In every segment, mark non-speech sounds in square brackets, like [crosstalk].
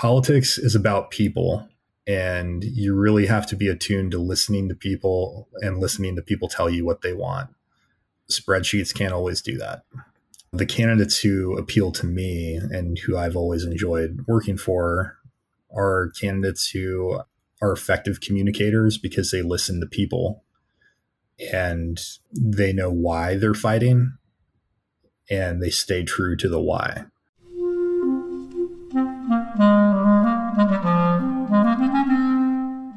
politics is about people and you really have to be attuned to listening to people and listening to people tell you what they want. Spreadsheets can't always do that. The candidates who appeal to me and who I've always enjoyed working for are candidates who are effective communicators because they listen to people and they know why they're fighting and they stay true to the why.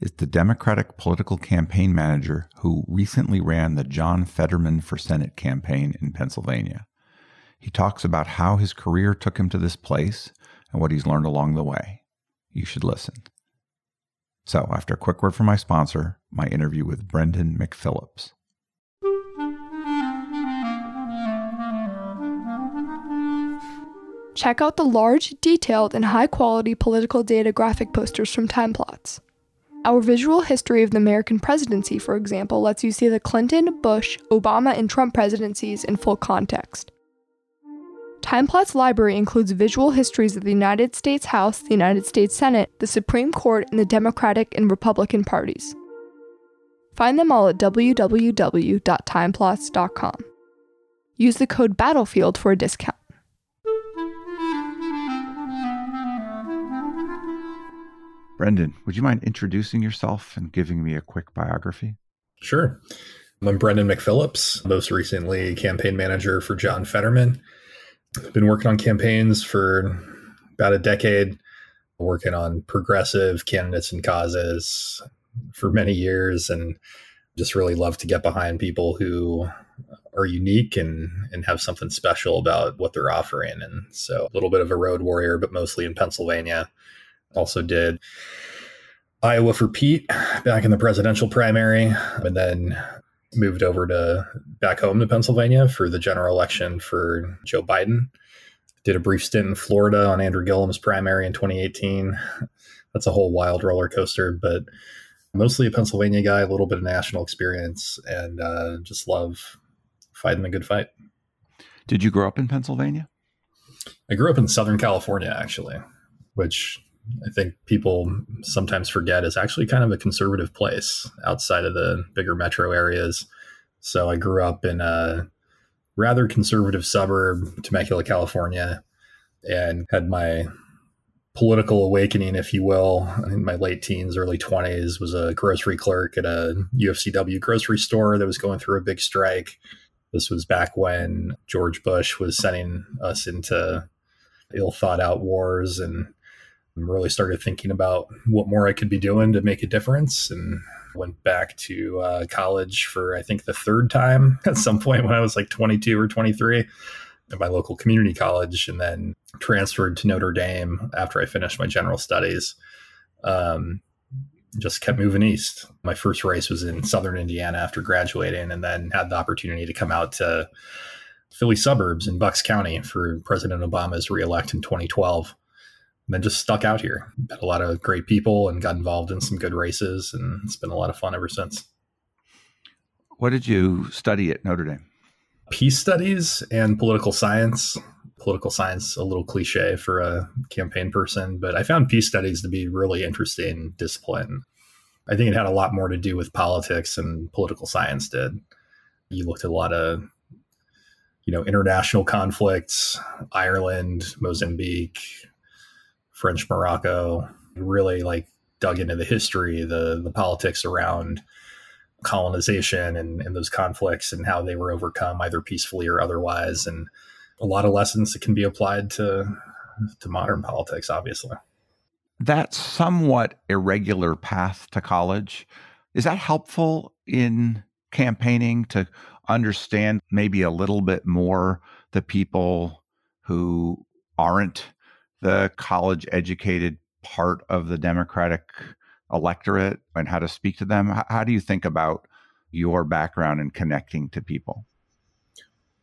is the Democratic political campaign manager who recently ran the John Fetterman for Senate campaign in Pennsylvania. He talks about how his career took him to this place and what he's learned along the way. You should listen. So, after a quick word from my sponsor, my interview with Brendan McPhillips. Check out the large, detailed, and high quality political data graphic posters from Timeplots. Our visual history of the American presidency, for example, lets you see the Clinton, Bush, Obama, and Trump presidencies in full context. Timeplots library includes visual histories of the United States House, the United States Senate, the Supreme Court, and the Democratic and Republican parties. Find them all at www.timeplots.com. Use the code BATTLEFIELD for a discount. Brendan, would you mind introducing yourself and giving me a quick biography? Sure. I'm Brendan McPhillips, most recently campaign manager for John Fetterman. I've been working on campaigns for about a decade, working on progressive candidates and causes for many years, and just really love to get behind people who are unique and and have something special about what they're offering. And so a little bit of a road warrior, but mostly in Pennsylvania also did Iowa for Pete back in the presidential primary, and then moved over to back home to Pennsylvania for the general election for Joe Biden. Did a brief stint in Florida on Andrew Gillum's primary in 2018. That's a whole wild roller coaster, but mostly a Pennsylvania guy, a little bit of national experience, and uh, just love fighting the good fight. Did you grow up in Pennsylvania? I grew up in Southern California, actually, which I think people sometimes forget is actually kind of a conservative place outside of the bigger metro areas. So I grew up in a rather conservative suburb, Temecula, California, and had my political awakening, if you will, in my late teens, early 20s, was a grocery clerk at a UFCW grocery store that was going through a big strike. This was back when George Bush was sending us into ill thought out wars and really started thinking about what more I could be doing to make a difference and went back to uh, college for I think the third time [laughs] at some point when I was like 22 or 23 at my local community college and then transferred to Notre Dame after I finished my general studies. Um, just kept moving east. My first race was in southern Indiana after graduating and then had the opportunity to come out to Philly suburbs in Bucks County for President Obama's reelect in 2012 then just stuck out here. Met a lot of great people and got involved in some good races, and it's been a lot of fun ever since. What did you study at Notre Dame? Peace studies and political science. Political science, a little cliche for a campaign person, but I found peace studies to be really interesting discipline. I think it had a lot more to do with politics and political science did. You looked at a lot of you know international conflicts ireland mozambique French Morocco, really like dug into the history, the the politics around colonization and, and those conflicts and how they were overcome either peacefully or otherwise. And a lot of lessons that can be applied to to modern politics obviously. That somewhat irregular path to college is that helpful in campaigning to understand maybe a little bit more the people who aren't the college educated part of the Democratic electorate and how to speak to them? How, how do you think about your background and connecting to people?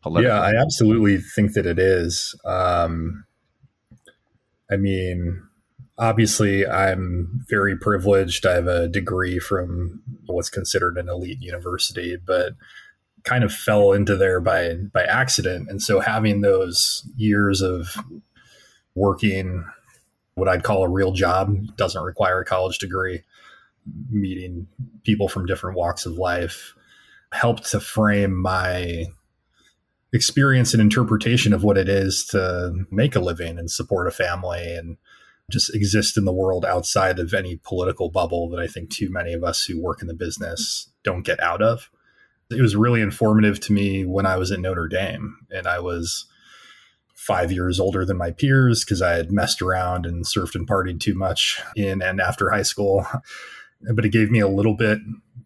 Yeah, I absolutely think that it is. Um, I mean, obviously, I'm very privileged. I have a degree from what's considered an elite university, but kind of fell into there by by accident. And so, having those years of working what I'd call a real job doesn't require a college degree, meeting people from different walks of life helped to frame my experience and interpretation of what it is to make a living and support a family and just exist in the world outside of any political bubble that I think too many of us who work in the business don't get out of. It was really informative to me when I was at Notre Dame and I was five years older than my peers because I had messed around and surfed and partied too much in and after high school. [laughs] But it gave me a little bit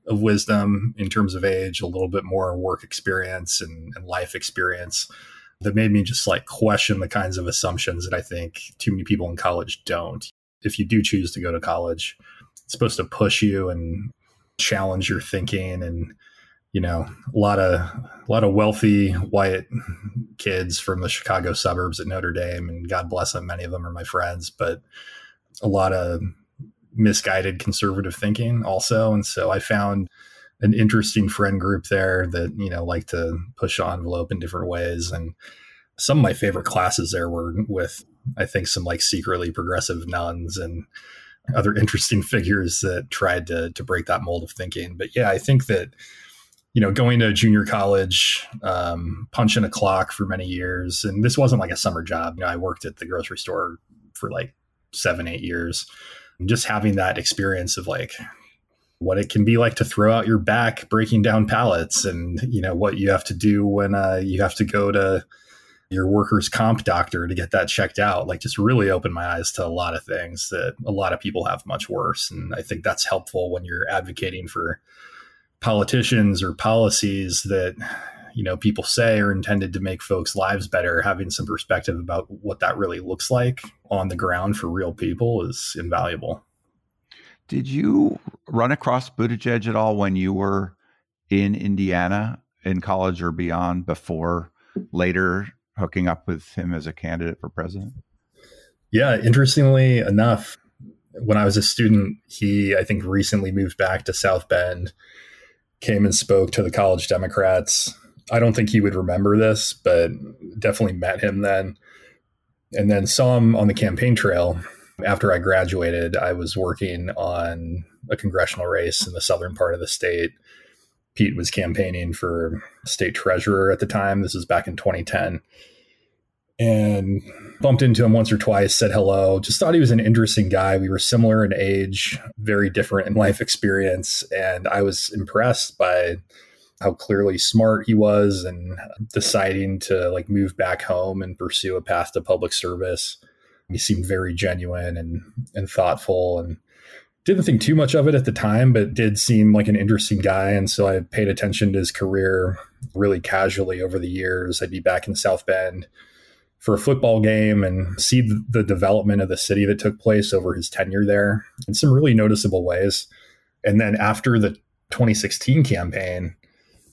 of wisdom in terms of age, a little bit more work experience and, and life experience that made me just like question the kinds of assumptions that I think too many people in college don't. If you do choose to go to college, it's supposed to push you and challenge your thinking and you know a lot of a lot of wealthy white kids from the Chicago suburbs at Notre Dame and God bless them many of them are my friends but a lot of misguided conservative thinking also. And so I found an interesting friend group there that, you know, like to push envelope in different ways. And some of my favorite classes there were with, I think, some like secretly progressive nuns and other [laughs] interesting figures that tried to to break that mold of thinking. But yeah, I think that you know going to junior college, um, punching a clock for many years, and this wasn't like a summer job. You know, I worked at the grocery store for like seven, eight years. And just having that experience of like what it can be like to throw out your back breaking down pallets and you know what you have to do when uh, you have to go to your workers comp doctor to get that checked out like just really opened my eyes to a lot of things that a lot of people have much worse. And i think that's helpful when you're advocating for politicians or policies that you know people say are intended to make folks lives better having some perspective about what that really looks like on the ground for real people is invaluable did you run across Buttigieg at all when you were in Indiana in college or beyond before later hooking up with him as a candidate for president? Yeah, interestingly enough, when I was a student, he I think recently moved back to South Bend, came and spoke to the college Democrats I don't think he would remember this, but definitely met him then. And then saw him on the campaign trail. After I graduated, I was working on a congressional race in the southern part of the state. Pete was campaigning for state treasurer at the time. This was back in 2010. And bumped into him once or twice, said hello, just thought he was an interesting guy. We were similar in age, very different in life experience. And I was impressed by how clearly smart he was and deciding to like move back home and pursue a path to public service. He seemed very genuine and and thoughtful and didn't think too much of it at the time, but did seem like an interesting guy. And so I paid attention to his career really casually over the years. I'd be back in South Bend for a football game and see the development of the city that took place over his tenure there in some really noticeable ways. And then after the 2016 campaign,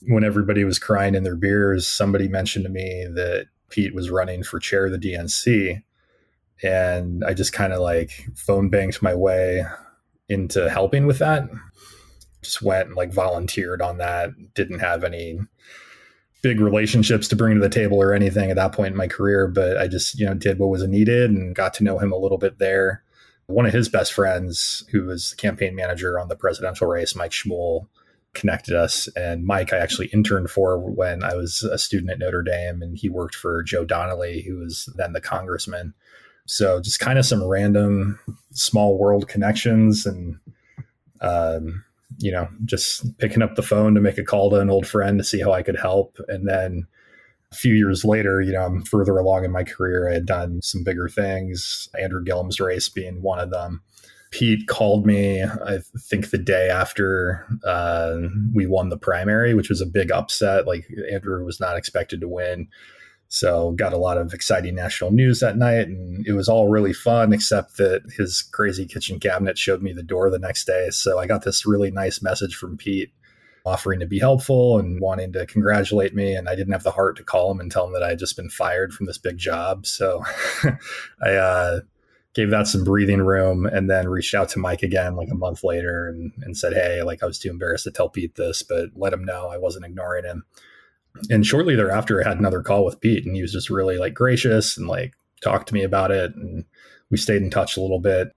when everybody was crying in their beers, somebody mentioned to me that Pete was running for chair of the DNC. And I just kind of like phone banked my way into helping with that. Just went and like volunteered on that. Didn't have any big relationships to bring to the table or anything at that point in my career, but I just, you know, did what was needed and got to know him a little bit there. One of his best friends, who was the campaign manager on the presidential race, Mike Schmuhl, connected us. And Mike, I actually interned for when I was a student at Notre Dame, and he worked for Joe Donnelly, who was then the congressman. So just kind of some random small world connections and, um, you know, just picking up the phone to make a call to an old friend to see how I could help. And then a few years later, you know, I'm further along in my career. I had done some bigger things, Andrew Gillum's race being one of them. Pete called me, I think the day after uh, we won the primary, which was a big upset. Like Andrew was not expected to win. So got a lot of exciting national news that night, and it was all really fun. Except that his crazy kitchen cabinet showed me the door the next day. So I got this really nice message from Pete offering to be helpful and wanting to congratulate me. And I didn't have the heart to call him and tell him that I had just been fired from this big job. So [laughs] I uh, gave that some breathing room and then reached out to Mike again like a month later and, and said, Hey, like I was too embarrassed to tell Pete this, but let him know I wasn't ignoring him and shortly thereafter, I had another call with Pete, and he was just really like gracious and like talked to me about it, and we stayed in touch a little bit.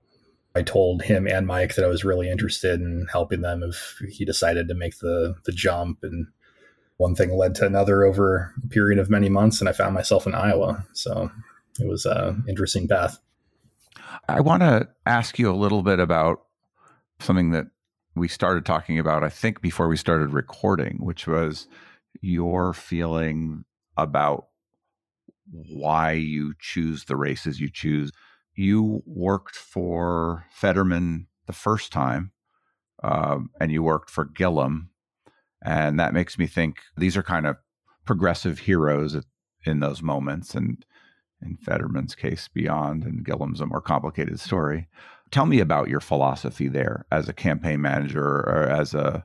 I told him and Mike that I was really interested in helping them if he decided to make the the jump, and one thing led to another over a period of many months, and I found myself in Iowa. So it was an interesting path. I want to ask you a little bit about something that we started talking about, I think, before we started recording, which was your feeling about why you choose the races you choose. You worked for Fetterman the first time, um, and you worked for Gillum, and that makes me think these are kind of progressive heroes in those moments, and in Fetterman's case, beyond, and Gillum's a more complicated story. Tell me about your philosophy there as a campaign manager or as a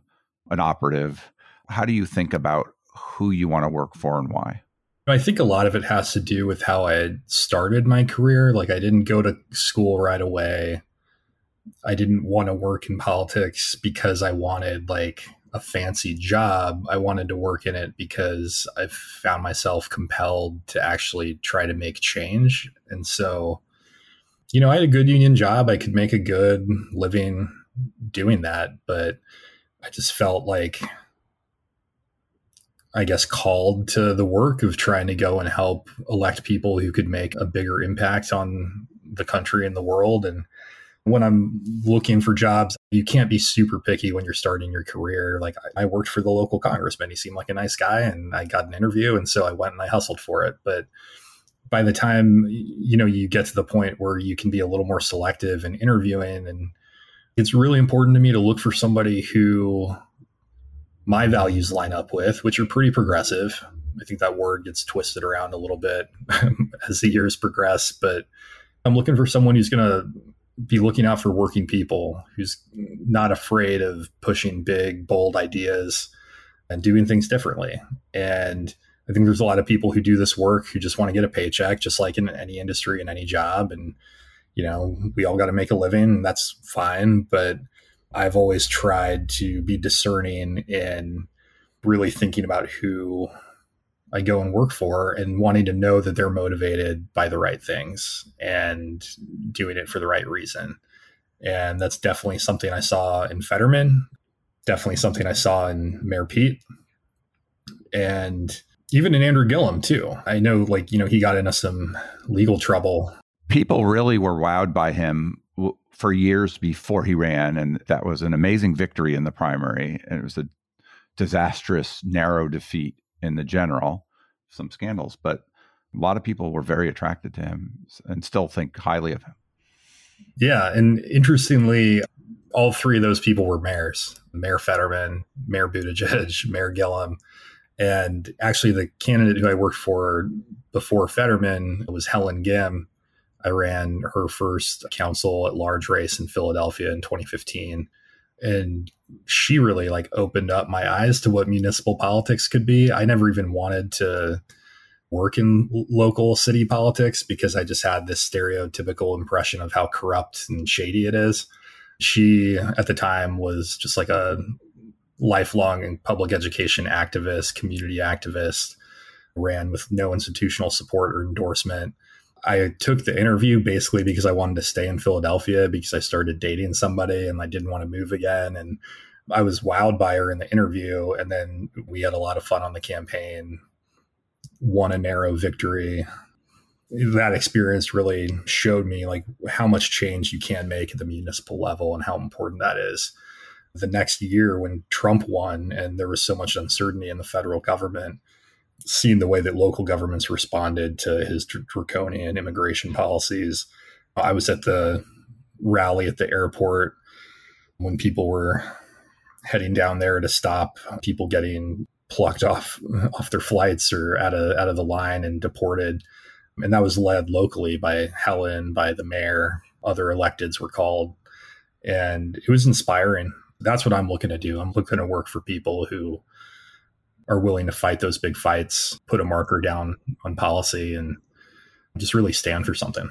an operative. How do you think about who you want to work for and why? I think a lot of it has to do with how I started my career. Like, I didn't go to school right away. I didn't want to work in politics because I wanted like a fancy job. I wanted to work in it because I found myself compelled to actually try to make change. And so, you know, I had a good union job. I could make a good living doing that, but I just felt like I guess, called to the work of trying to go and help elect people who could make a bigger impact on the country and the world. And when I'm looking for jobs, you can't be super picky when you're starting your career. Like I worked for the local congressman. He seemed like a nice guy and I got an interview. And so I went and I hustled for it. But by the time, you know, you get to the point where you can be a little more selective in interviewing and it's really important to me to look for somebody who my values line up with, which are pretty progressive. I think that word gets twisted around a little bit [laughs] as the years progress, but I'm looking for someone who's going to be looking out for working people, who's not afraid of pushing big, bold ideas and doing things differently. And I think there's a lot of people who do this work who just want to get a paycheck, just like in any industry and any job. And, you know, we all got to make a living, and that's fine. But I've always tried to be discerning in really thinking about who I go and work for and wanting to know that they're motivated by the right things and doing it for the right reason. And that's definitely something I saw in Fetterman, definitely something I saw in Mayor Pete, and even in Andrew Gillum, too. I know, like, you know, he got into some legal trouble. People really were wowed by him for years before he ran, and that was an amazing victory in the primary. And it was a disastrous, narrow defeat in the general. Some scandals, but a lot of people were very attracted to him and still think highly of him. Yeah, and interestingly, all three of those people were mayors: Mayor Fetterman, Mayor Buttigieg, [laughs] Mayor Gillum. And actually, the candidate who I worked for before Fetterman was Helen Gym, I ran her first council at large race in Philadelphia in 2015. And she really like opened up my eyes to what municipal politics could be. I never even wanted to work in local city politics because I just had this stereotypical impression of how corrupt and shady it is. She, at the time, was just like a lifelong public education activist, community activist, ran with no institutional support or endorsement I took the interview basically because I wanted to stay in Philadelphia because I started dating somebody and I didn't want to move again. And I was wowed by her in the interview. And then we had a lot of fun on the campaign, won a narrow victory. That experience really showed me like how much change you can make at the municipal level and how important that is. The next year, when Trump won and there was so much uncertainty in the federal government, seen the way that local governments responded to his draconian immigration policies. I was at the rally at the airport when people were heading down there to stop people getting plucked off [laughs] off their flights or out of out of the line and deported. And that was led locally by Helen, by the mayor, other electeds were called. And it was inspiring. That's what I'm looking to do. I'm looking to work for people who are willing to fight those big fights, put a marker down on policy and just really stand for something.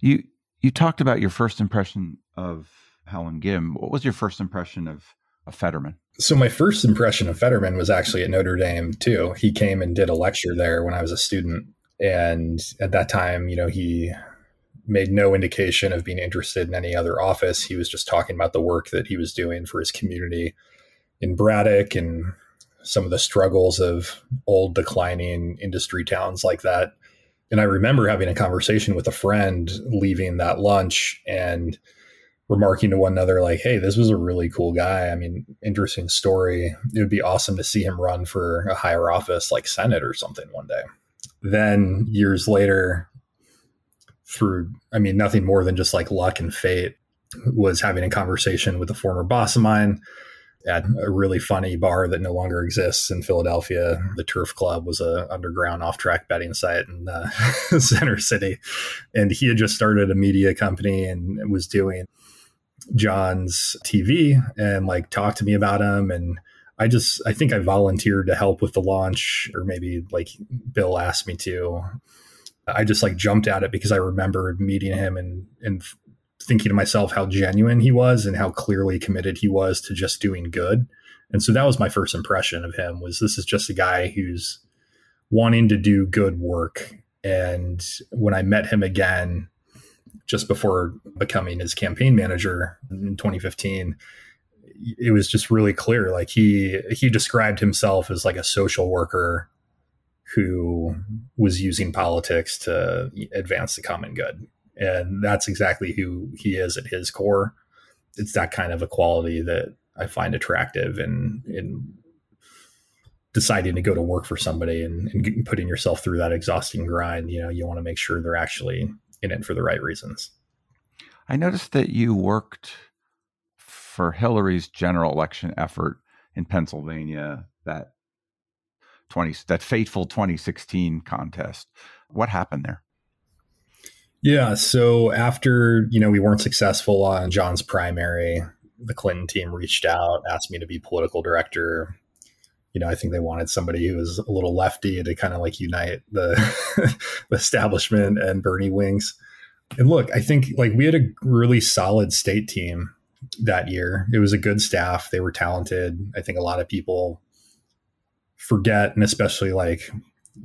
You you talked about your first impression of Helen Gym. What was your first impression of, of Fetterman? So my first impression of Fetterman was actually at Notre Dame too. He came and did a lecture there when I was a student. And at that time, you know, he made no indication of being interested in any other office. He was just talking about the work that he was doing for his community in Braddock and some of the struggles of old declining industry towns like that. And I remember having a conversation with a friend leaving that lunch and remarking to one another, like, hey, this was a really cool guy. I mean, interesting story. It would be awesome to see him run for a higher office like Senate or something one day. Then years later, through, I mean, nothing more than just like luck and fate, was having a conversation with a former boss of mine at a really funny bar that no longer exists in Philadelphia. The Turf Club was a underground off-track betting site in uh, [laughs] Center City, and he had just started a media company and was doing John's TV and like talked to me about him and. I just I think I volunteered to help with the launch or maybe like Bill asked me to. I just like jumped at it because I remembered meeting him and and thinking to myself how genuine he was and how clearly committed he was to just doing good. And so that was my first impression of him was this is just a guy who's wanting to do good work. And when I met him again just before becoming his campaign manager in 2015, it was just really clear like he he described himself as like a social worker who was using politics to advance the common good and that's exactly who he is at his core. It's that kind of a quality that I find attractive in in deciding to go to work for somebody and, and putting yourself through that exhausting grind. You know, you want to make sure they're actually in it for the right reasons. I noticed that you worked for Hillary's general election effort in Pennsylvania that 20 that fateful 2016 contest. What happened there? Yeah. So after, you know, we weren't successful on John's primary, the Clinton team reached out, asked me to be political director. You know, I think they wanted somebody who was a little lefty to kind of like unite the, [laughs] the establishment and Bernie wings. And look, I think like we had a really solid state team that year. It was a good staff. They were talented. I think a lot of people forget, and especially like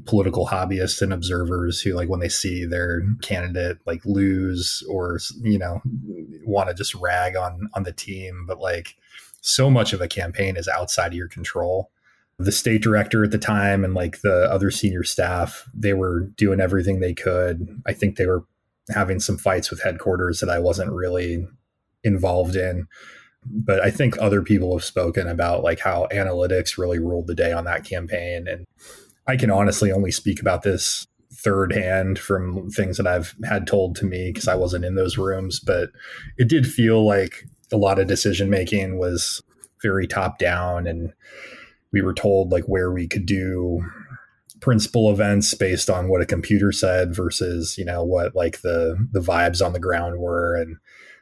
political hobbyists and observers who like when they see their candidate like lose or you know want to just rag on on the team but like so much of a campaign is outside of your control. The state director at the time and like the other senior staff they were doing everything they could. I think they were having some fights with headquarters that i wasn't really involved in. But i think other people have spoken about like how analytics really ruled the day on that campaign and I can honestly only speak about this third hand from things that I've had told to me because I wasn't in those rooms, but it did feel like a lot of decision making was very top down and we were told like where we could do principal events based on what a computer said versus you know what like the the vibes on the ground were. And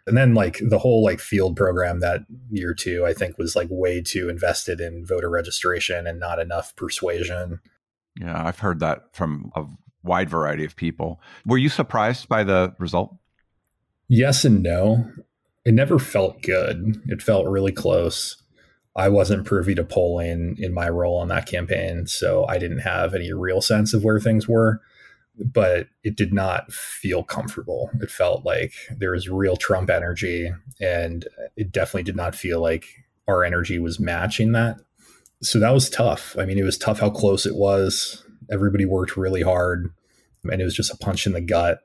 and then like the whole like field program that year too i think was like way too invested in voter registration and not enough persuasion yeah, I've heard that from a wide variety of people. Were you surprised by the result? Yes and no. It never felt good. It felt really close. I wasn't privy to polling in my role on that campaign, so I didn't have any real sense of where things were. But it did not feel comfortable. It felt like there was real Trump energy, and it definitely did not feel like our energy was matching that so that was tough. I mean, it was tough how close it was. Everybody worked really hard, and it was just a punch in the gut.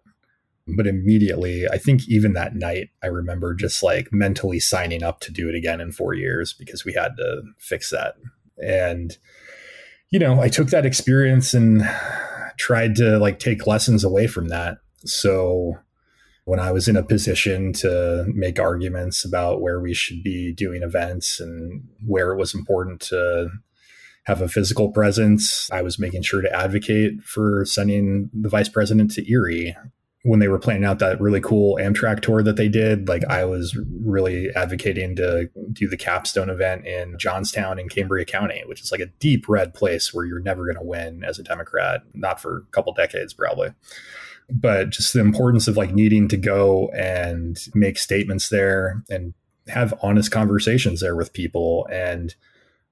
But immediately, I think even that night, I remember just like mentally signing up to do it again in four years because we had to fix that. And, you know, I took that experience and tried to like take lessons away from that. So when I was in a position to make arguments about where we should be doing events and where it was important to have a physical presence. I was making sure to advocate for sending the vice president to Erie when they were planning out that really cool Amtrak tour that they did, like I was really advocating to do the capstone event in Johnstown in Cambria County, which is like a deep red place where you're never going to win as a Democrat, not for a couple decades probably. But just the importance of like needing to go and make statements there and have honest conversations there with people and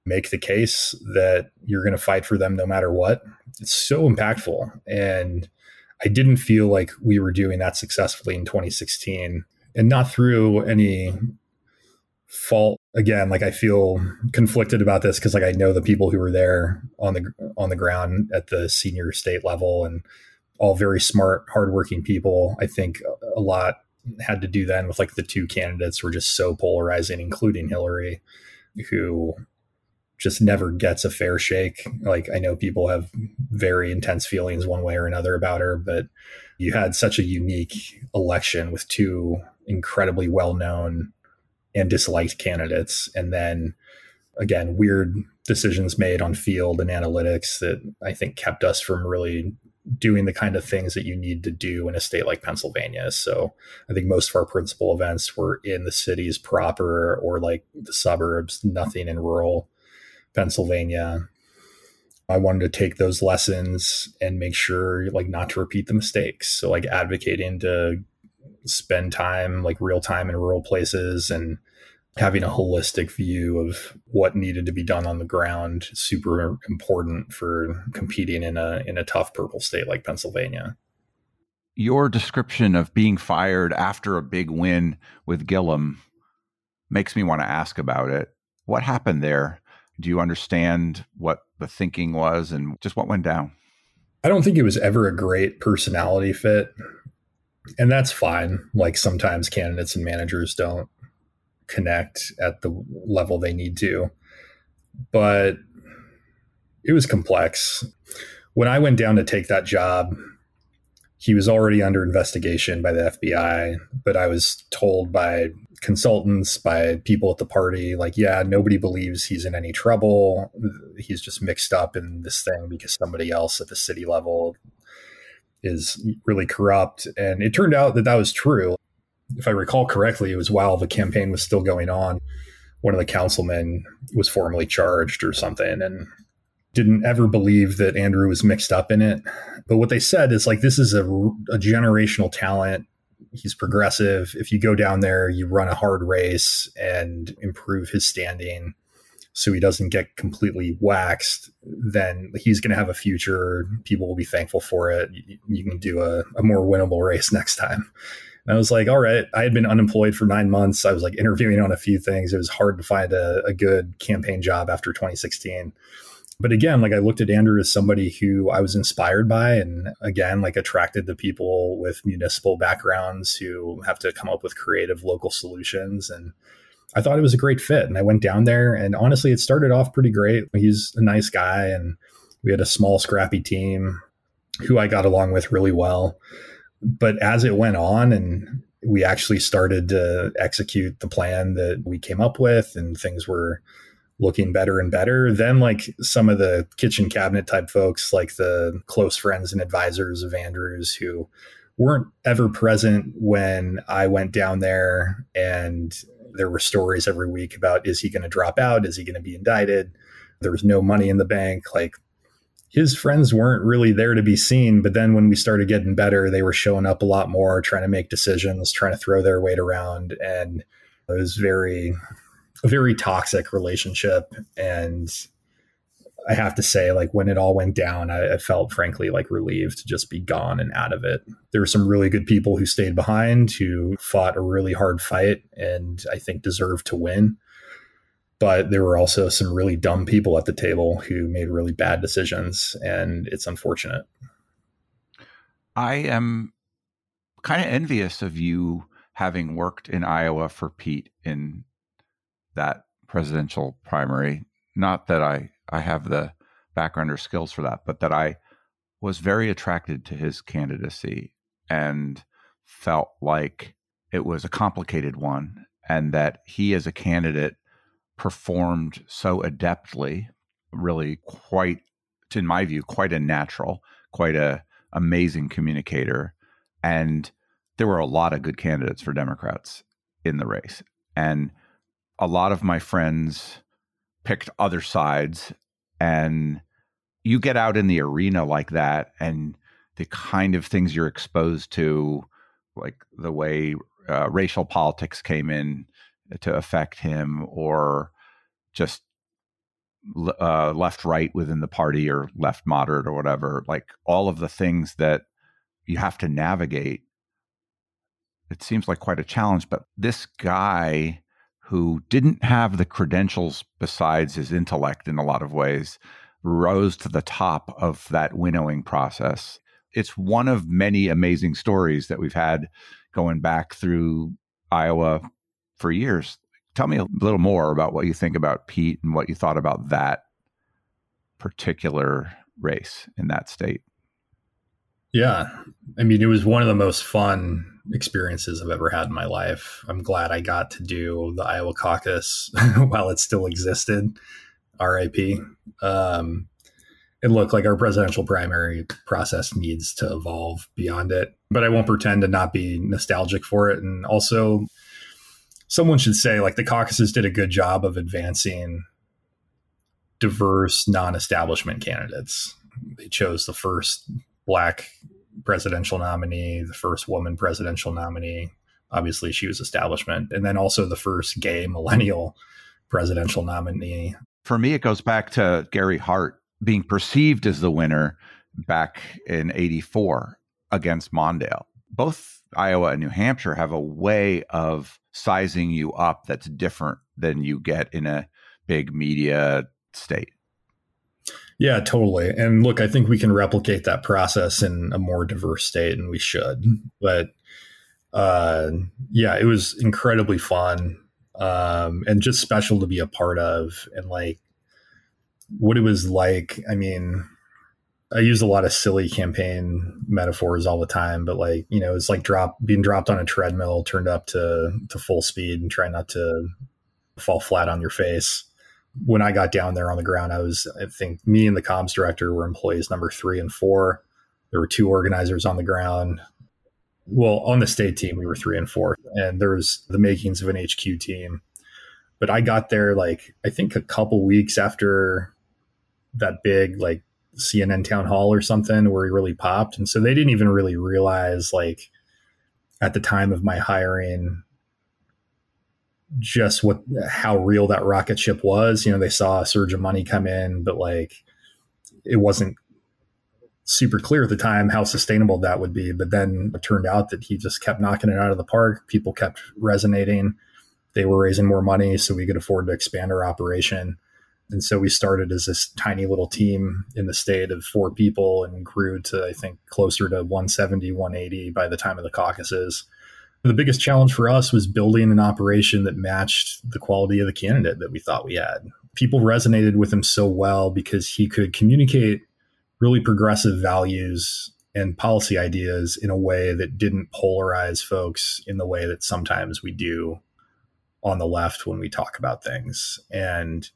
make the case that you're going to fight for them no matter what. It's so impactful. And I didn't feel like we were doing that successfully in 2016 and not through any fault again like i feel conflicted about this because like i know the people who were there on the on the ground at the senior state level and all very smart hardworking people i think a lot had to do then with like the two candidates were just so polarizing including hillary who just never gets a fair shake. Like I know people have very intense feelings one way or another about her, but you had such a unique election with two incredibly well-known and disliked candidates and then again weird decisions made on field and analytics that I think kept us from really doing the kind of things that you need to do in a state like Pennsylvania. So I think most of our principal events were in the cities proper or like the suburbs, nothing in rural Pennsylvania. I wanted to take those lessons and make sure like not to repeat the mistakes. So like advocating to spend time like real time in rural places and having a holistic view of what needed to be done on the ground super important for competing in a in a tough purple state like Pennsylvania. Your description of being fired after a big win with Gillum makes me want to ask about it. What happened there? Do you understand what the thinking was and just what went down? I don't think it was ever a great personality fit. And that's fine. Like sometimes candidates and managers don't connect at the level they need to. But it was complex. When I went down to take that job, he was already under investigation by the FBI, but I was told by consultants, by people at the party, like, yeah, nobody believes he's in any trouble. He's just mixed up in this thing because somebody else at the city level is really corrupt. And it turned out that that was true. If I recall correctly, it was while the campaign was still going on. One of the councilmen was formally charged or something. And didn't ever believe that Andrew was mixed up in it. But what they said is like, this is a, a generational talent. He's progressive. If you go down there, you run a hard race and improve his standing so he doesn't get completely waxed, then he's going to have a future. People will be thankful for it. You, you can do a, a, more winnable race [laughs] next time. And I was like, all right. I had been unemployed for nine months. I was like interviewing on a few things. It was hard to find a, a good campaign job after 2016 but again, like I looked at Andrew as somebody who I was inspired by, and again, like attracted to people with municipal backgrounds who have to come up with creative local solutions. And I thought it was a great fit. And I went down there, and honestly, it started off pretty great. He's a nice guy, and we had a small, scrappy team who I got along with really well. But as it went on, and we actually started to execute the plan that we came up with, and things were looking better and better. Then, like some of the kitchen cabinet type folks, like the close friends and advisors of Andrews, who weren't ever present when I went down there, and there were stories every week about is he going to drop out? Is he going to be indicted? There was no money in the bank. Like his friends weren't really there to be seen. But then when we started getting better, they were showing up a lot more, trying to make decisions, trying to throw their weight around. And it was very a very toxic relationship and I have to say, like when it all went down, I, I, felt frankly like relieved to just be gone and out of it. There were some really good people who stayed behind, who fought a really hard fight, and I think deserved to win. But there were also some really dumb people at the table who made really bad decisions, and it's unfortunate. I am kind of envious of you having worked in Iowa for Pete in that presidential primary. Not that I, I have the background or skills for that, but that I was very attracted to his candidacy and felt like it was a complicated one and that he as a candidate performed so adeptly really quite, in my view, quite a natural, quite a amazing communicator. And there were a lot of good candidates for Democrats in the race. And a lot of my friends picked other sides. And you get out in the arena like that, and the kind of things you're exposed to, like the way uh, racial politics came in to affect him, or just uh, left right within the party or left moderate or whatever, like all of the things that you have to navigate. It seems like quite a challenge, but this guy who didn't have the credentials besides his intellect in a lot of ways rose to the top of that winnowing process. It's one of many amazing stories that we've had going back through Iowa for years. Tell me a little more about what you think about Pete and what you thought about that particular race in that state. Yeah. I mean, it was one of the most fun experiences I've ever had in my life. I'm glad I got to do the Iowa caucus [laughs] while it still existed. RIP. Um, it looked like our presidential primary process needs to evolve beyond it, but I won't pretend to not be nostalgic for it. And also, someone should say like the caucuses did a good job of advancing diverse non-establishment candidates. They chose the first black presidential nominee, the first woman presidential nominee. Obviously, she was establishment, and then also the first gay millennial presidential nominee. For me, it goes back to Gary Hart being perceived as the winner back in 84 against Mondale. Both Iowa and New Hampshire have a way of sizing you up that's different than you get in a big media state. Yeah, totally. And look, I think we can replicate that process in a more diverse state, and we should. But uh, yeah, it was incredibly fun um, and just special to be a part of. And like what it was like, I mean, I use a lot of silly campaign metaphors all the time, but like, you know, it's like drop being dropped on a treadmill, turned up to to full speed and try not to fall flat on your face. When I got down there on the ground, I was I think me and the comms director were employees number three and four. There were two organizers on the ground. Well, on the state team, we were three and four, and there was the makings of an HQ team. But I got there like I think a couple weeks after that big like CNN town hall or something where he really popped. And so they didn't even really realize like at the time of my hiring just what how real that rocket ship was. You know, they saw a surge of money come in, but like it wasn't super clear at the time how sustainable that would be. But then it turned out that he just kept knocking it out of the park. People kept resonating. They were raising more money so we could afford to expand our operation. And so we started as this tiny little team in the state of four people and grew to, I think, closer to 170, 180 by the time of the caucuses. The biggest challenge for us was building an operation that matched the quality of the candidate that we thought we had. People resonated with him so well because he could communicate really progressive values and policy ideas in a way that didn't polarize folks in the way that sometimes we do on the left when we talk about things. And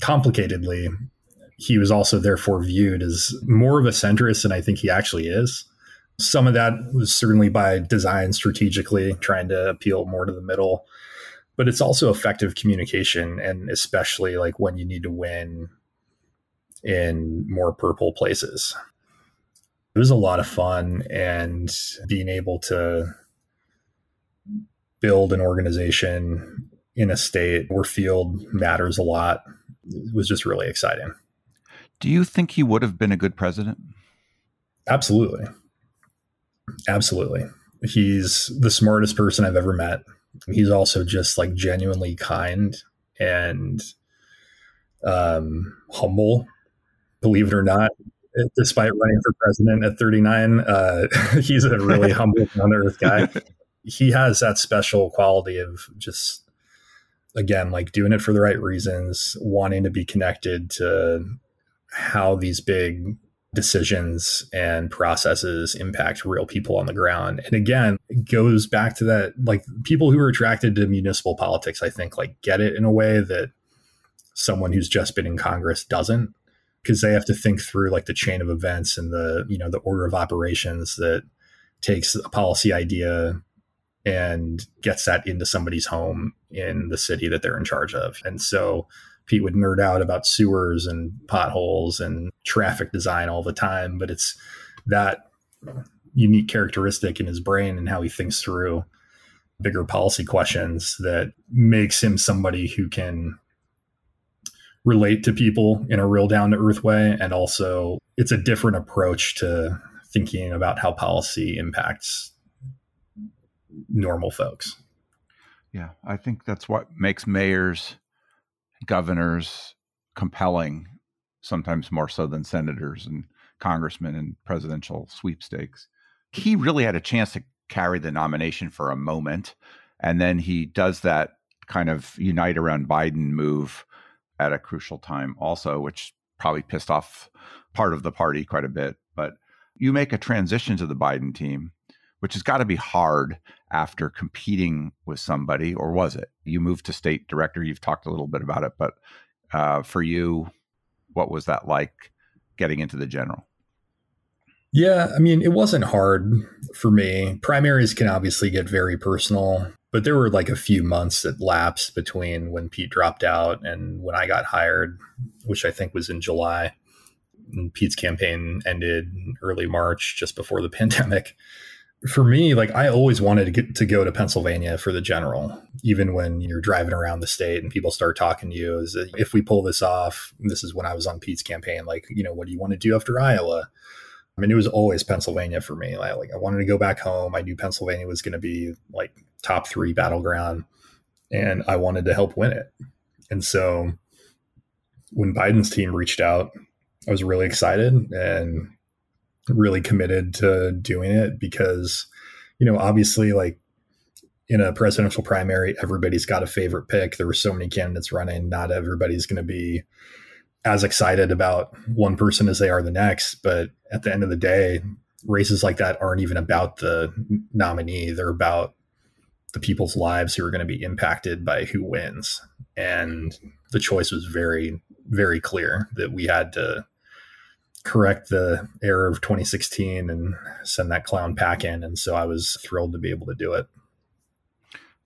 complicatedly, he was also therefore viewed as more of a centrist than I think he actually is. Some of that was certainly by design strategically, trying to appeal more to the middle. But it's also effective communication, and especially like when you need to win in more purple places. It was a lot of fun, and being able to build an organization in a state where field matters a lot was just really exciting. Do you think he would have been a good president? Absolutely. Absolutely. He's the smartest person I've ever met. He's also just like genuinely kind and um, humble, believe it or not. Despite running for president at 39, uh, [laughs] he's a really [laughs] humble, down to earth guy. He has that special quality of just again, like doing it for the right reasons, wanting to be connected to how these big decisions and processes impact real people on the ground. And again, it goes back to that like people who are attracted to municipal politics, I think like get it in a way that someone who's just been in Congress doesn't because they have to think through like the chain of events and the you know the order of operations that takes a policy idea and gets that into somebody's home in the city that they're in charge of. And so Pete would nerd out about sewers and potholes and traffic design all the time, but it's that unique characteristic in his brain and how he thinks through bigger policy questions that makes him somebody who can relate to people in a real down to earth way. And also, it's a different approach to thinking about how policy impacts normal folks. Yeah, I think that's what makes mayors, governors compelling, sometimes more so than senators and congressmen and presidential sweepstakes. He really had a chance to carry the nomination for a moment. And then he does that kind of unite around Biden move at a crucial time, also, which probably pissed off part of the party quite a bit. But you make a transition to the Biden team, which has got to be hard after competing with somebody, or was it? You moved to state director. You've talked a little bit about it, but uh, for you, what was that like getting into the general? Yeah, I mean, it wasn't hard for me. Primaries can obviously get very personal, but there were like a few months that lapsed between when Pete dropped out and when I got hired, which I think was in July. And Pete's campaign ended early March, just before the [laughs] pandemic. For me, like I always wanted to get to go to Pennsylvania for the general, even when you're driving around the state and people start talking to you. Is if we pull this off, this is when I was on Pete's campaign. Like, you know, what do you want to do after Iowa? I mean, it was always Pennsylvania for me. Like, like I wanted to go back home. I knew Pennsylvania was going to be like top three battleground, and I wanted to help win it. And so, when Biden's team reached out, I was really excited and really committed to doing it because, you know, obviously, like in a presidential primary, everybody's got a favorite pick. There were so many candidates running. Not everybody's going to be as excited about one person as they are the next. But at the end of the day, races like that aren't even about the nominee. They're about the people's lives who are going to be impacted by who wins. And the choice was very, very clear that we had to correct the error of 2016 and send that clown pack in. And so I was thrilled to be able to do it.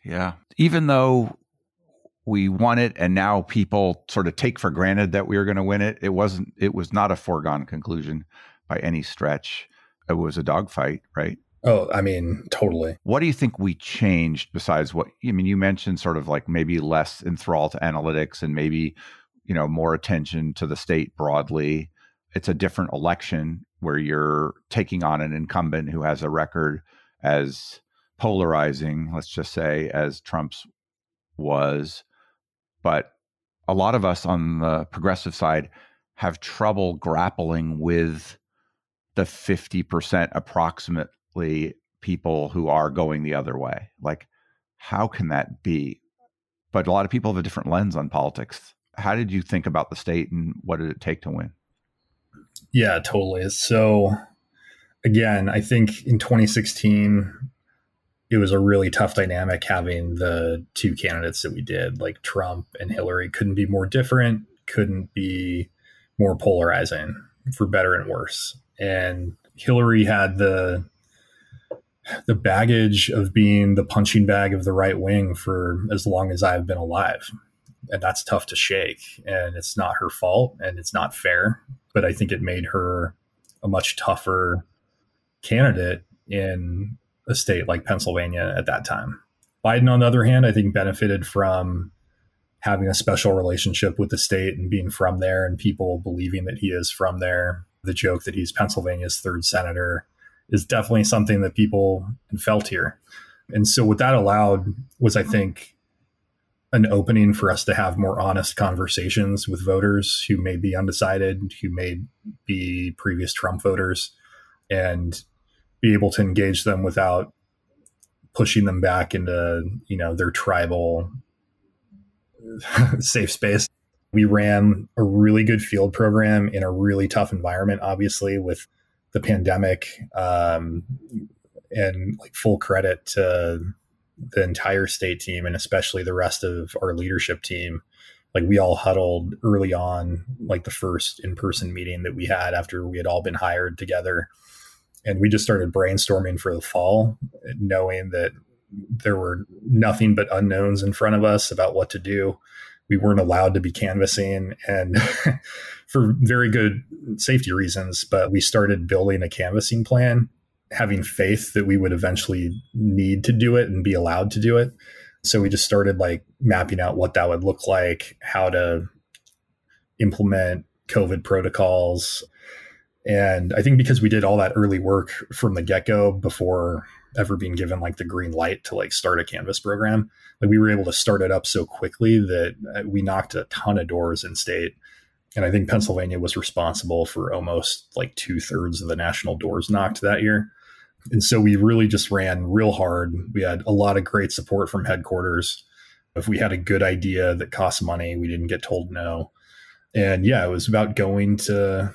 Yeah. Even though we won it and now people sort of take for granted that we were going to win it it wasn't it was not a foregone conclusion by any stretch it was a dogfight right oh i mean totally what do you think we changed besides what i mean you mentioned sort of like maybe less enthralled to analytics and maybe you know more attention to the state broadly it's a different election where you're taking on an incumbent who has a record as polarizing let's just say as trump's was but a lot of us on the progressive side have trouble grappling with the 50% approximately people who are going the other way. Like, how can that be? But a lot of people have a different lens on politics. How did you think about the state and what did it take to win? Yeah, totally. So, again, I think in 2016, it was a really tough dynamic having the two candidates that we did, like Trump and Hillary, couldn't be more different, couldn't be more polarizing for better and worse. And Hillary had the the baggage of being the punching bag of the right wing for as long as I've been alive. And that's tough to shake. And it's not her fault and it's not fair. But I think it made her a much tougher candidate in a state like Pennsylvania at that time. Biden, on the other hand, I think benefited from having a special relationship with the state and being from there and people believing that he is from there. The joke that he's Pennsylvania's third senator is definitely something that people felt here. And so, what that allowed was, I think, an opening for us to have more honest conversations with voters who may be undecided, who may be previous Trump voters, and be able to engage them without pushing them back into you know their tribal [laughs] safe space. We ran a really good field program in a really tough environment obviously with the pandemic um, and like full credit to the entire state team and especially the rest of our leadership team like we all huddled early on, like the first in person meeting that we had after we had all been hired together. And we just started brainstorming for the fall, knowing that there were nothing but unknowns in front of us about what to do. We weren't allowed to be canvassing and [laughs] for very good safety reasons, but we started building a canvassing plan, having faith that we would eventually need to do it and be allowed to do it. So we just started like mapping out what that would look like, how to implement COVID protocols. And I think because we did all that early work from the get go before ever being given like the green light to like start a canvas program, like we were able to start it up so quickly that uh, we knocked a ton of doors in state. And I think Pennsylvania was responsible for almost like two thirds of the national doors knocked that year. And so we really just ran real hard. We had a lot of great support from headquarters. If we had a good idea that cost money, we didn't get told no. And yeah, it was about going to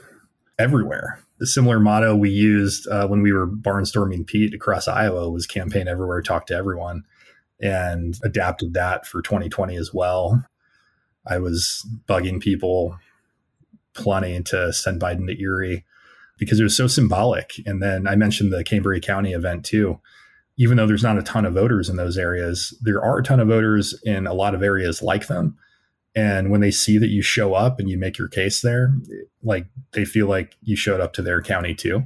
everywhere. The similar motto we used uh, when we were barnstorming Pete across Iowa was campaign everywhere, talk to everyone, and adapted that for 2020 as well. I was bugging people plenty to send Biden to Erie because it was so symbolic. And then I mentioned the Cambria County event too. Even though there's not a ton of voters in those areas, there are a ton of voters in a lot of areas like them. And when they see that you show up and you make your case there, like they feel like you showed up to their county too.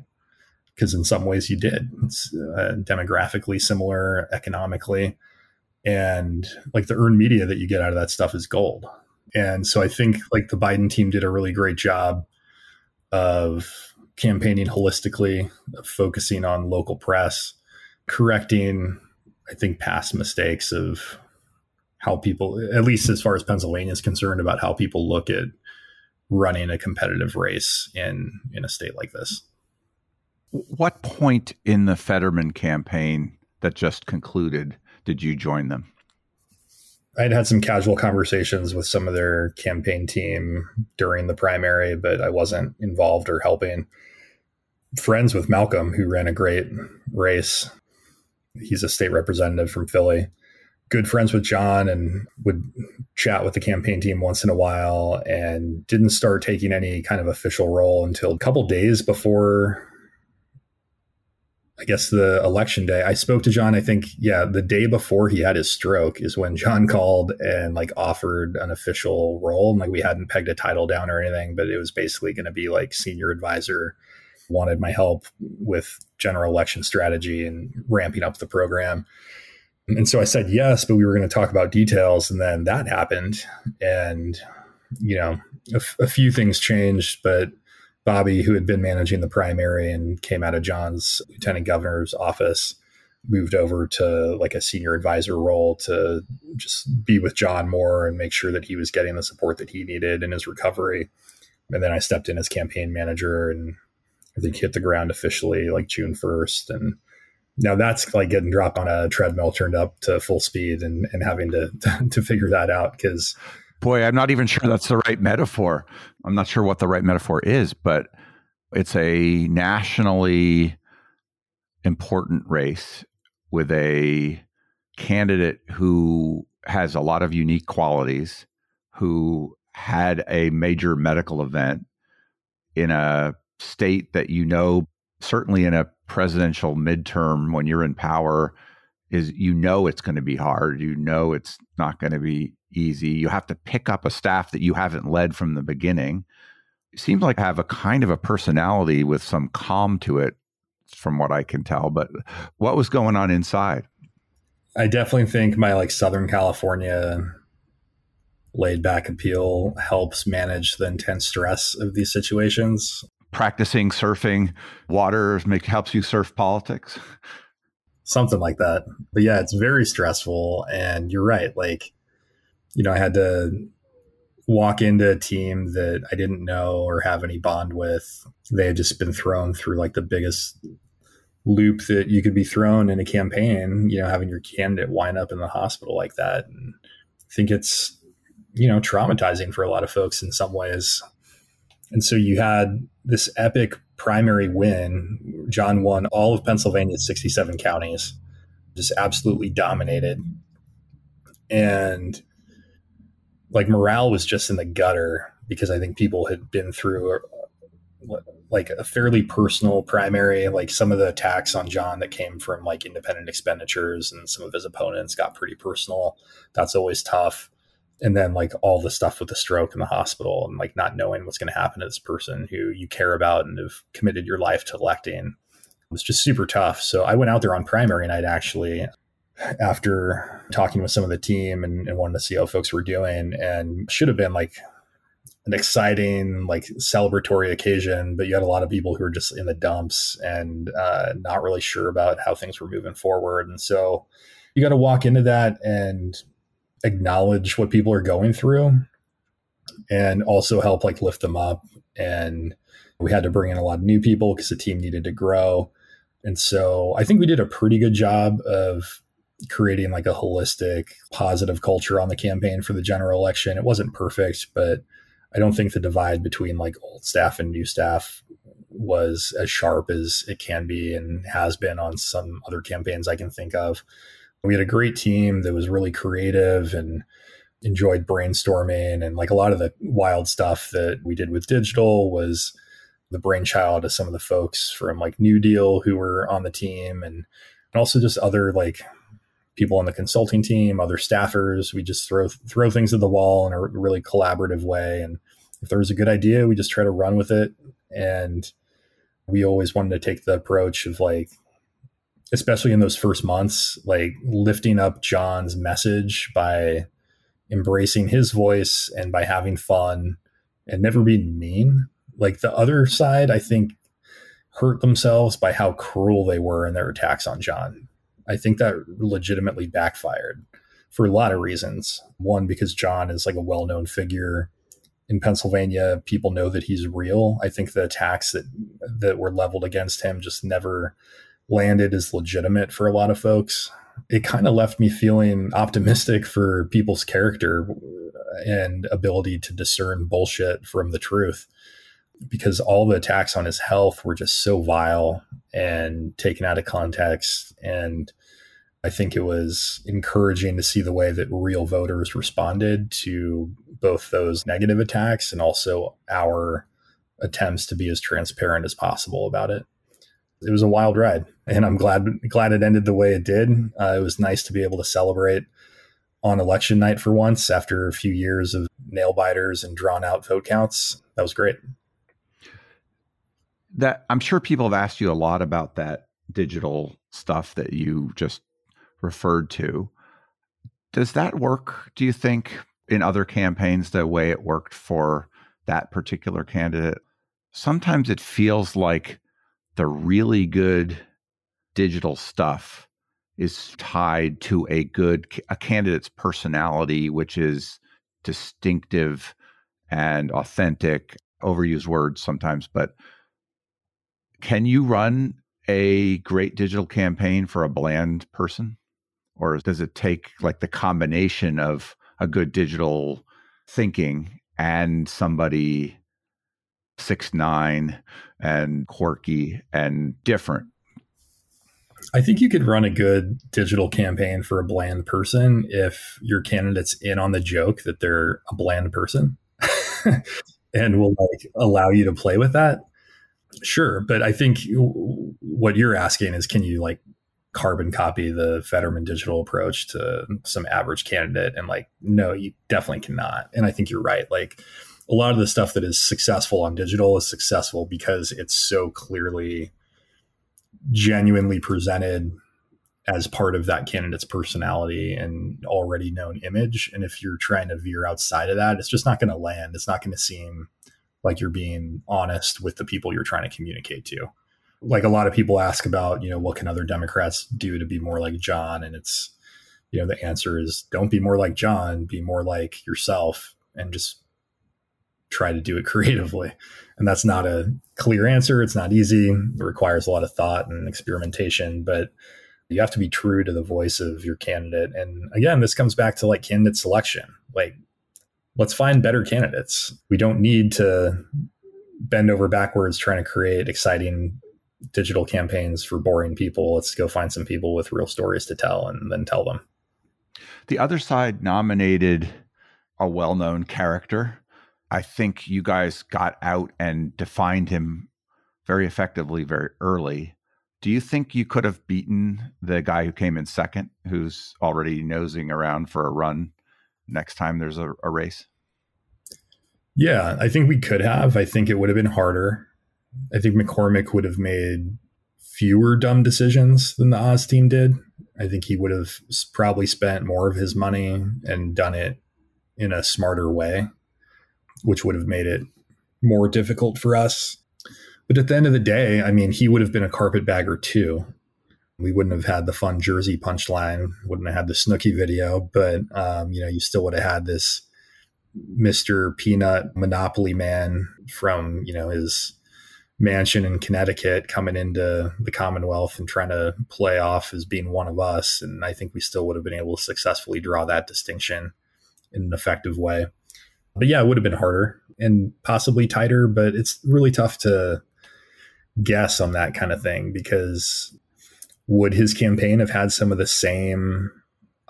Because in some ways you did. It's uh, demographically similar, economically. And like the earned media that you get out of that stuff is gold. And so I think like the Biden team did a really great job of campaigning holistically, focusing on local press, correcting, I think, past mistakes of how people, at least as far as Pennsylvania is concerned, about how people look at running a competitive race in in a state like this. What point in the Fetterman campaign that just concluded did you join them? I'd had some casual conversations with some of their campaign team during the primary, but I wasn't involved or helping friends with Malcolm, who ran a great race. He's a state representative from Philly. Good friends with John and would chat with the campaign team once in a while and didn't start taking any kind of official role until a couple days before I guess the election day. I spoke to John, I think, yeah, the day before he had his stroke is when John called and like offered an official role. And like we hadn't pegged a title down or anything, but it was basically going to be like senior advisor wanted my help with general election strategy and ramping up the program. And so I said yes, but we were going to talk about details. And then that happened. And, you know, a, f- a few things changed, but Bobby, who had been managing the primary and came out of John's lieutenant governor's office, moved over to like a senior advisor role to just be with John more and make sure that he was getting the support that he needed in his recovery. And then I stepped in as campaign manager and I think hit the ground officially like June 1st. And now that's like getting dropped on a treadmill turned up to full speed and, and having to, [laughs] to figure that out because boy, I'm not even sure that's the right metaphor. I'm not sure what the right metaphor is, but it's a nationally important race with a candidate who has a lot of unique qualities, who had a major medical event in a state that you know, certainly in a presidential midterm when you're in power, is you know it's going to be hard. You know it's not going to be easy. You have to pick up a staff that you haven't led from the beginning. It seems like I have a kind of a personality with some calm to it, from what I can tell. But what was going on inside? I definitely think my like Southern California laid back appeal helps manage the intense stress of these situations practicing surfing water make, helps you surf politics? Something like that. But yeah it's very stressful. And you're right like you know i had to walk into a team that i didn't know or have any bond with. They had just been thrown through like the biggest loop that you could be thrown in a campaign you know having your candidate wind up in the hospital like that. And i think it's you know traumatizing for a lot of folks in some ways and so you had this epic primary win. John won all of Pennsylvania's 67 counties, just absolutely dominated. And like morale was just in the gutter because I think people had been through uh, like a fairly personal primary. Like some of the attacks on John that came from like independent expenditures and some of his opponents got pretty personal. That's always tough. And then like all the stuff with the stroke in the hospital and like not knowing what's going to happen to this person who you care about and have committed your life to electing was just super tough. So I went out there on primary night actually after talking with some of the team and, and wanting to see how folks were doing and should have been like an exciting like celebratory occasion but you had a lot of people who were just in the dumps and uh, not really sure about how things were moving forward and so you got to walk into that and acknowledge what people are going through and also help like lift them up. And we had to bring in a lot of new people because the team needed to grow. And so i think we did a pretty good job of creating like a holistic positive culture on the campaign for the general election. It wasn't perfect but I don't think the divide between like old staff and new staff was as sharp as it can be and has been on some other campaigns I can think of. We had a great team that was really creative and enjoyed brainstorming and like a lot of the wild stuff that we did with digital was the brainchild of some of the folks from like New Deal who were on the team and, and also just other like people on the consulting team, other staffers. We just throw throw things at the wall in a really collaborative way. And if there was a good idea, we just try to run with it. And we always wanted to take the approach of like, especially in those first months, like lifting up John's message by embracing his voice and by having fun and never being mean. Like the other side, I think hurt themselves by how cruel they were in their attacks on John I think that legitimately backfired for a lot of reasons. One, because John is like a well known figure in Pennsylvania. People know that he's real. I think the attacks that that were leveled against him just never landed as legitimate for a lot of folks. It kind of left me feeling optimistic for people's character and ability to discern bullshit from the truth because all the attacks on his health were just so vile and taken out of context and I think it was encouraging to see the way that real voters responded to both those negative attacks and also our attempts to be as transparent as possible about it. It was a wild ride, and I'm glad glad it ended the way it did. Uh, it was nice to be able to celebrate on election night for once after a few years of nail biters and drawn out vote counts. That was great. That I'm sure people have asked you a lot about that digital stuff that you just referred to. Does that work, do you think, in other campaigns the way it worked for that particular candidate? Sometimes it feels like the really good digital stuff is tied to a good a candidate's personality which is distinctive and authentic overused words sometimes but can you run a great digital campaign for a bland person? Or does it take like the combination of a good digital thinking and somebody six nine and quirky and different I think you could run a good digital campaign for a bland person if your candidate's in on the joke that they're a bland person [laughs] and will like allow you to play with that. Sure, but I think what you're asking is can you like carbon copy the Fetterman digital approach to some average candidate. And like, no, you definitely cannot. And I think you're right. Like a lot of the stuff that is successful on digital is successful because it's so clearly genuinely presented as part of that candidate's personality and already known image. And if you're trying to veer outside of that, it's just not going to land. It's not going to seem like you're being honest with the people you're trying to communicate to like a lot of people ask about, you know, what can other Democrats do to be more like John? And it's, you know, the answer is don't be more like John, be more like yourself and just try to do it [laughs] creatively. And that's not a clear answer. It's not easy. It requires a lot of thought and experimentation, but you have to be true to the voice of your candidate. And again, this comes back to like candidate selection. Like, let's find better candidates. We don't need to bend over backwards trying to create exciting digital campaigns for boring people. Let's go find some people with real stories to tell and then tell them. The other side nominated a well known character. I think you guys got out and defined him very effectively very early. Do you think you could have beaten the guy who came in second, who's already nosing around for a run next time there's a, a race? Yeah, I think we could have. I think it would have been harder. I think McCormick would have made fewer dumb decisions than the Oz team did. I think he would have probably spent more of his money and done it in a smarter way, which would have made it more difficult for us. But at the end of the day, I mean, he would have been a carpetbagger too. We wouldn't have had the fun Jersey punchline, wouldn't have had the Snooki video, but um, you know, you still would have had this Mr. Peanut Monopoly man from, you know, his mansion in Connecticut coming into the Commonwealth and trying to play off as being one of us. And I think we still would have been able to successfully draw that distinction in an effective way. But yeah, it would have been harder and possibly tighter, but it's really tough to guess on that kind of thing because would his campaign have had some of the same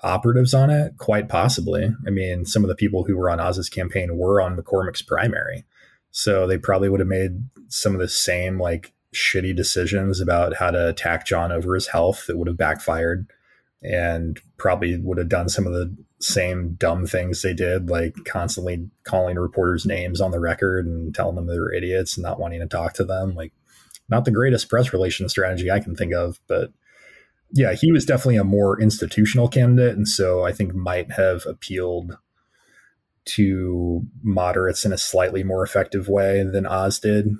operatives on it? Quite possibly. I mean, some of the people who were on Oz's campaign were on McCormick's primary. So they probably would have made some of the same like shitty decisions about how to attack John over his health that would have backfired and probably would have done some of the same dumb things they did, like constantly calling reporters names on the record and telling them they're idiots and not wanting to talk to them. Like, not the greatest press relations strategy I can think of, but yeah, he was definitely a more institutional candidate. And so I think might have appealed to moderates in a slightly more effective way than Oz did.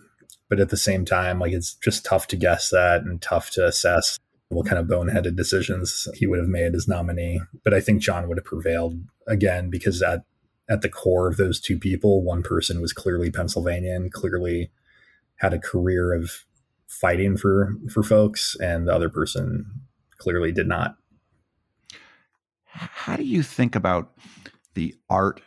But at the same time, like it's just tough to guess that and tough to assess what kind of boneheaded decisions he would have made as nominee. But I think John would have prevailed again because at at the core of those two people, one person was clearly Pennsylvanian, clearly had a career of fighting for for folks, and the other person clearly did not. How do you think about the art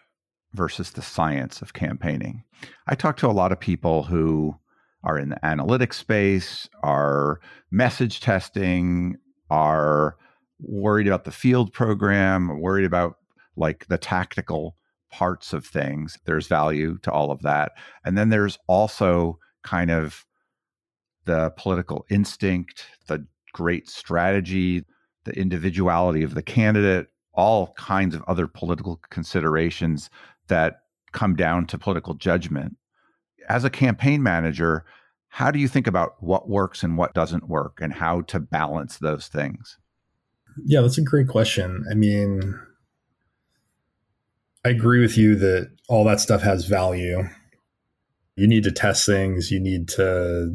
versus the science of campaigning. I talk to a lot of people who are in the analytics space, are message testing, are worried about the field program, worried about like the tactical parts of things. There's value to all of that. And then there's also kind of the political instinct, the great strategy, the individuality of the candidate, all kinds of other political considerations that come down to political judgment. As a campaign manager, how do you think about what works and what doesn't work and how to balance those things? Yeah, that's a great question. I mean, I agree with you that all that stuff has value. You need to test things, you need to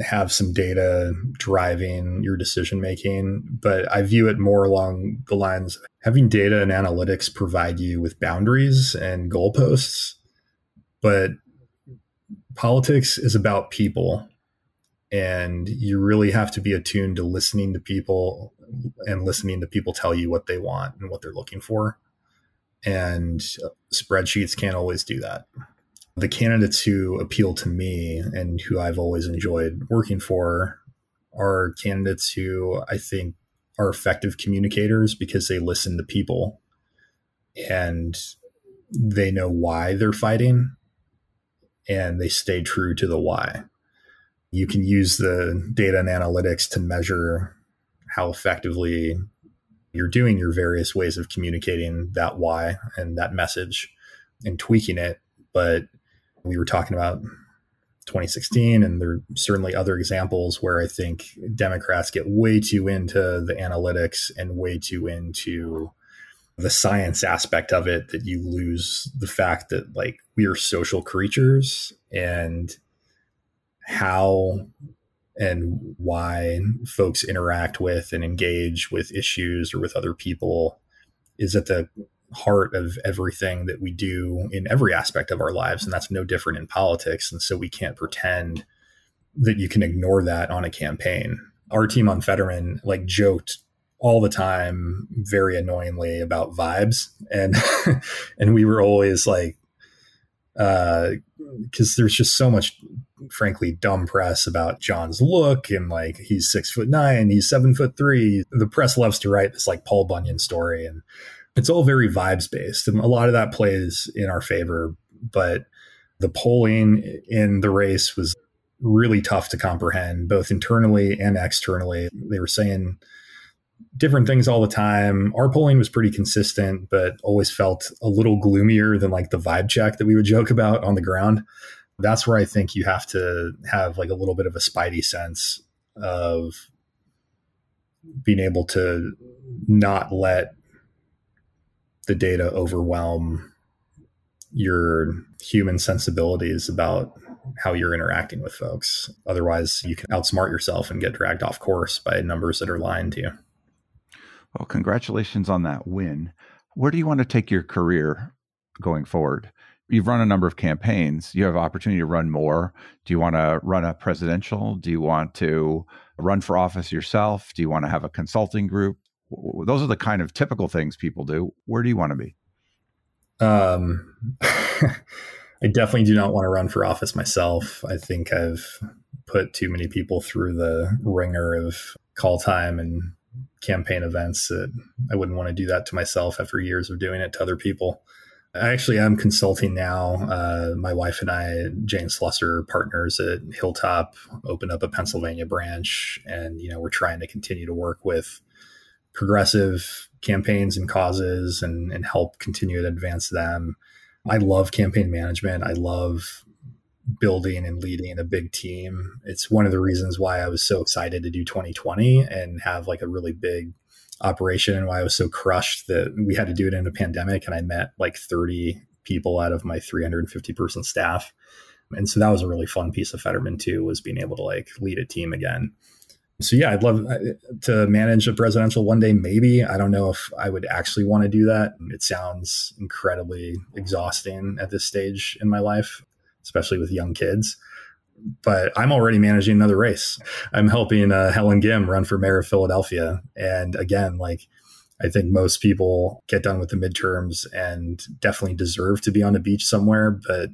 have some data driving your decision making, but I view it more along the lines having data and analytics provide you with boundaries and goalposts, but politics is about people. And you really have to be attuned to listening to people and listening to people tell you what they want and what they're looking for. And spreadsheets can't always do that the candidates who appeal to me and who I've always enjoyed working for are candidates who I think are effective communicators because they listen to people and they know why they're fighting and they stay true to the why. You can use the data and analytics to measure how effectively you're doing your various ways of communicating that why and that message and tweaking it. But we were talking about 2016, and there are certainly other examples where I think Democrats get way too into the analytics and way too into the science aspect of it that you lose the fact that like we are social creatures and how and why folks interact with and engage with issues or with other people is at the heart of everything that we do in every aspect of our lives. And that's no different in politics. And so we can't pretend that you can ignore that on a campaign. Our team on Fetterman like joked all the time very annoyingly about vibes and [laughs] and we were always like uh because there's just so much frankly dumb press about john's look and like he's six foot nine he's seven foot three the press loves to write this like paul bunyan story and it's all very vibes based. And a lot of that plays in our favor. But the polling in the race was really tough to comprehend, both internally and externally. They were saying different things all the time. Our polling was pretty consistent, but always felt a little gloomier than like the vibe check that we would joke about on the ground. That's where I think you have to have like a little bit of a spidey sense of being able to not let the data overwhelm your human sensibilities about how you're interacting with folks. Otherwise, you can outsmart yourself and get dragged off course by numbers that are lying to you. Well, congratulations on that win. Where do you want to take your career going forward? You've run a number of campaigns. You have opportunity to run more. Do you want to run a presidential? Do you want to run for office yourself? Do you want to have a consulting group? Those are the kind of typical things people do. Where do you want to be? Um, [laughs] I definitely do not want to run for office myself. I think I've put too many people through the ringer of call time and campaign events that I wouldn't want to do that to myself after years of doing it to other people. I actually am consulting now. Uh, my wife and I, Jane Slusser, partners at Hilltop, opened up a Pennsylvania branch, and you know we're trying to continue to work with progressive campaigns and causes and, and help continue to advance them. I love campaign management. I love building and leading a big team. It's one of the reasons why I was so excited to do 2020 and have like a really big operation and why I was so crushed that we had to do it in a pandemic and I met like 30 people out of my 350 person staff. And so that was a really fun piece of Fetterman too was being able to like lead a team again. So yeah, I'd love uh, to manage a presidential one day maybe. I don't know if I would actually want to do that. It sounds incredibly exhausting at this stage in my life especially with young kids. But I'm already managing another race. I'm helping uh, Helen Gym run for mayor of Philadelphia. And again, like, I think most people get done with the midterms and definitely deserve to be on a beach somewhere. But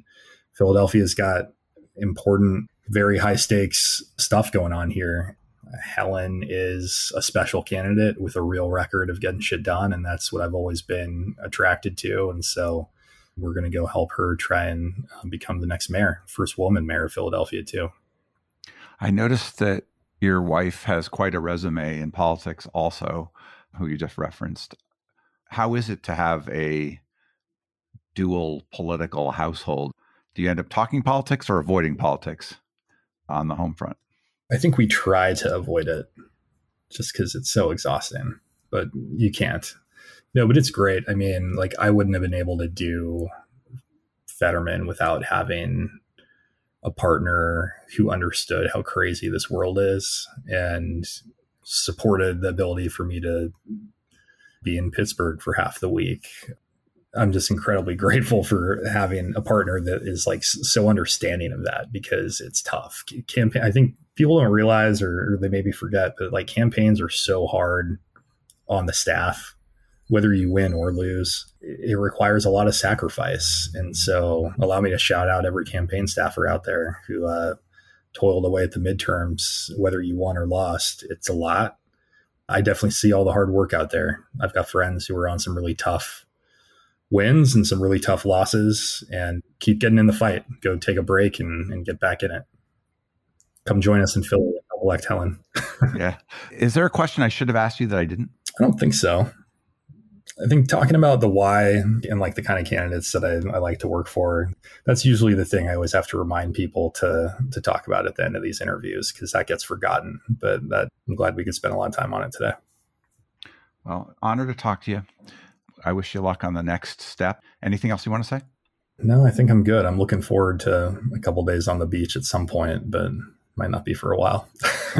Philadelphia's got important, very high stakes stuff going on here. Helen is a special candidate with a real record of getting shit done. And that's what I've always been attracted to. And so we're going to go help her try and uh, become the next mayor, first woman mayor of Philadelphia, too. I noticed that your wife has quite a resume in politics, also, who you just referenced. How is it to have a dual political household? Do you end up talking politics or avoiding politics on the home front? I think we try to avoid it just because it's so exhausting, but you can't. No, but it's great. I mean, like I wouldn't have been able to do Fetterman without having a partner who understood how crazy this world is and supported the ability for me to be in Pittsburgh for half the week. I'm just incredibly [laughs] grateful for having a partner that is like so understanding of that because it's tough. Campaign, I think people don't realize or, or they maybe forget, but like campaigns are so hard on the staff whether you win or lose, it requires a lot of sacrifice. And so, allow me to shout out every campaign staffer out there who uh, toiled away at the midterms, whether you won or lost. It's a lot. I definitely see all the hard work out there. I've got friends who are on some really tough wins and some really tough losses and keep getting in the fight. Go take a break and, and get back in it. Come join us in Philly. elect Helen. [laughs] yeah. Is there a question I should have asked you that I didn't? I don't think so. I think talking about the why and like the kind of candidates that I, I, like to work for, that's usually the thing I always have to remind people to to talk about at the end of these interviews because that gets forgotten. But that I'm glad we could spend a lot of time on it today. Well, honor to talk to you. I wish you luck on the next step. Anything else you want to say? No, I think I'm good. I'm looking forward to a couple days on the beach at some point, but might not be for a while. [laughs]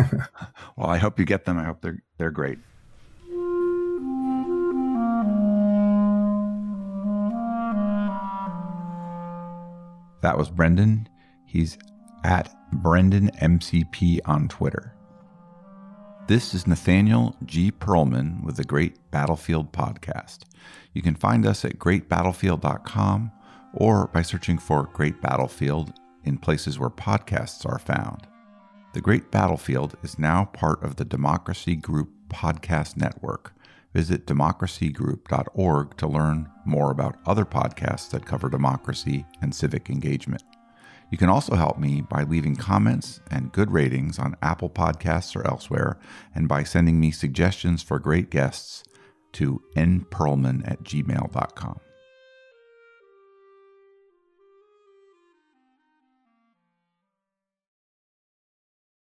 well, I hope you get them. I hope they're they're great. That was Brendan. He's at Brendan MCP on Twitter. This is Nathaniel G. Pearlman with the Great Battlefield Podcast. You can find us at greatbattlefield.com or by searching for Great Battlefield in places where podcasts are found. The Great Battlefield is now part of the Democracy Group Podcast Network, visit democracygroup.org to learn more about other podcasts that cover democracy and civic engagement. You can also help me by leaving comments and good ratings on Apple Podcasts or elsewhere, and by sending me suggestions for great guests to npearlman at gmail.com.